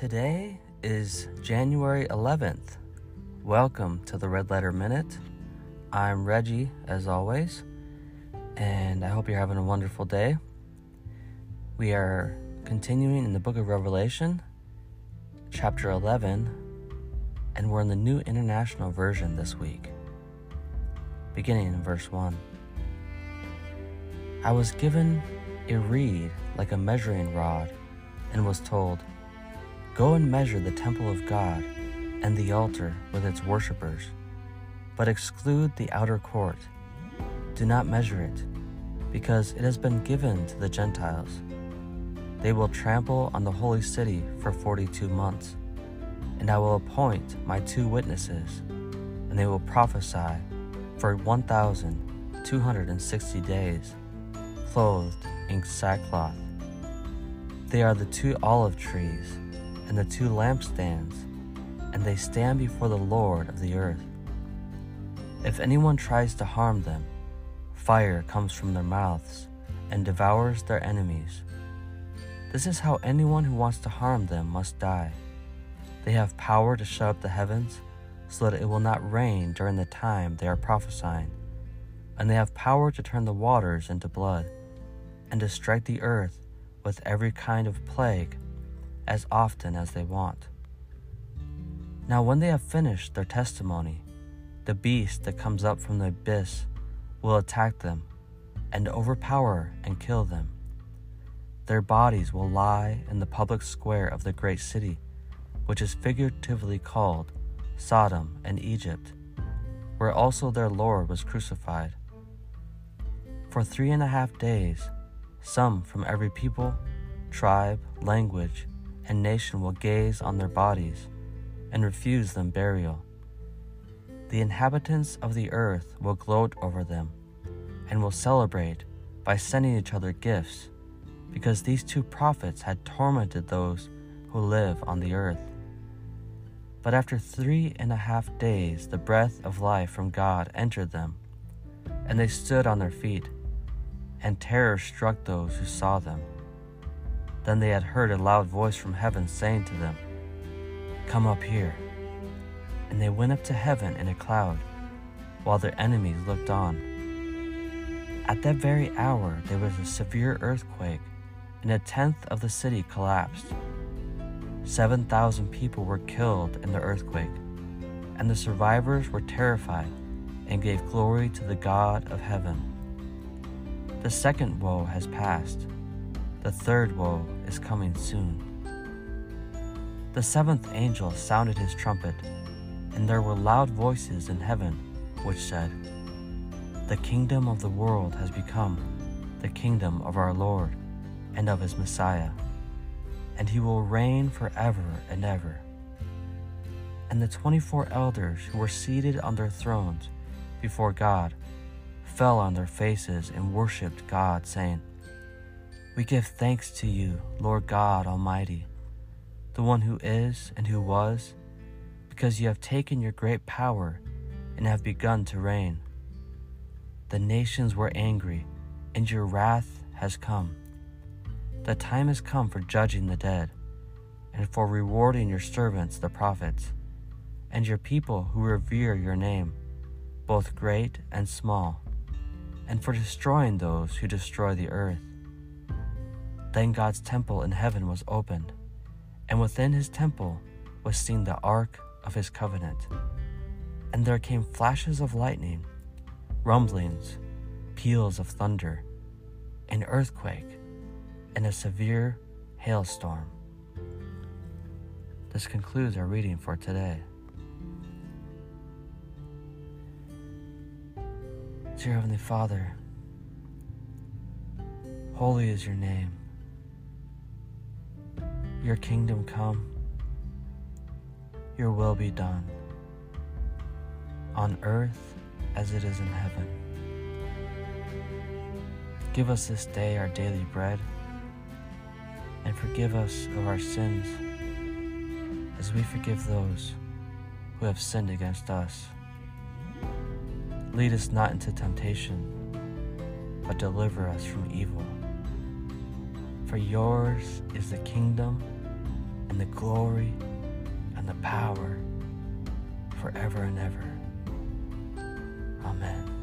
Today is January 11th. Welcome to the Red Letter Minute. I'm Reggie, as always, and I hope you're having a wonderful day. We are continuing in the book of Revelation, chapter 11, and we're in the New International Version this week, beginning in verse 1. I was given a reed like a measuring rod and was told, Go and measure the temple of God and the altar with its worshippers, but exclude the outer court. Do not measure it, because it has been given to the Gentiles. They will trample on the holy city for 42 months, and I will appoint my two witnesses, and they will prophesy for 1,260 days, clothed in sackcloth. They are the two olive trees and the two lampstands, and they stand before the Lord of the earth. If anyone tries to harm them, fire comes from their mouths and devours their enemies. This is how anyone who wants to harm them must die. They have power to shut up the heavens so that it will not rain during the time they are prophesying, and they have power to turn the waters into blood, and to strike the earth with every kind of plague as often as they want. Now, when they have finished their testimony, the beast that comes up from the abyss will attack them and overpower and kill them. Their bodies will lie in the public square of the great city, which is figuratively called Sodom and Egypt, where also their Lord was crucified. For three and a half days, some from every people, tribe, language, and nation will gaze on their bodies and refuse them burial. The inhabitants of the earth will gloat over them and will celebrate by sending each other gifts, because these two prophets had tormented those who live on the earth. But after three and a half days, the breath of life from God entered them, and they stood on their feet and terror struck those who saw them. Then they had heard a loud voice from heaven saying to them, Come up here. And they went up to heaven in a cloud, while their enemies looked on. At that very hour there was a severe earthquake, and a tenth of the city collapsed. Seven thousand people were killed in the earthquake, and the survivors were terrified and gave glory to the God of heaven. The second woe has passed. The third woe is coming soon. The seventh angel sounded his trumpet, and there were loud voices in heaven which said, The kingdom of the world has become the kingdom of our Lord and of his Messiah, and he will reign forever and ever. And the twenty four elders who were seated on their thrones before God fell on their faces and worshiped God, saying, We give thanks to you, Lord God Almighty, the one who is and who was, because you have taken your great power and have begun to reign. The nations were angry, and your wrath has come. The time has come for judging the dead, and for rewarding your servants, the prophets, and your people who revere your name, both great and small and for destroying those who destroy the earth. Then God's temple in heaven was opened, and within his temple was seen the ark of his covenant. And there came flashes of lightning, rumblings, peals of thunder, an earthquake, and a severe hailstorm. This concludes our reading for today. Dear Heavenly Father, holy is your name. Your kingdom come, your will be done, on earth as it is in heaven. Give us this day our daily bread, and forgive us of our sins as we forgive those who have sinned against us Lead us not into temptation, but deliver us from evil. For yours is the kingdom, and the glory and the power forever and ever. Amen.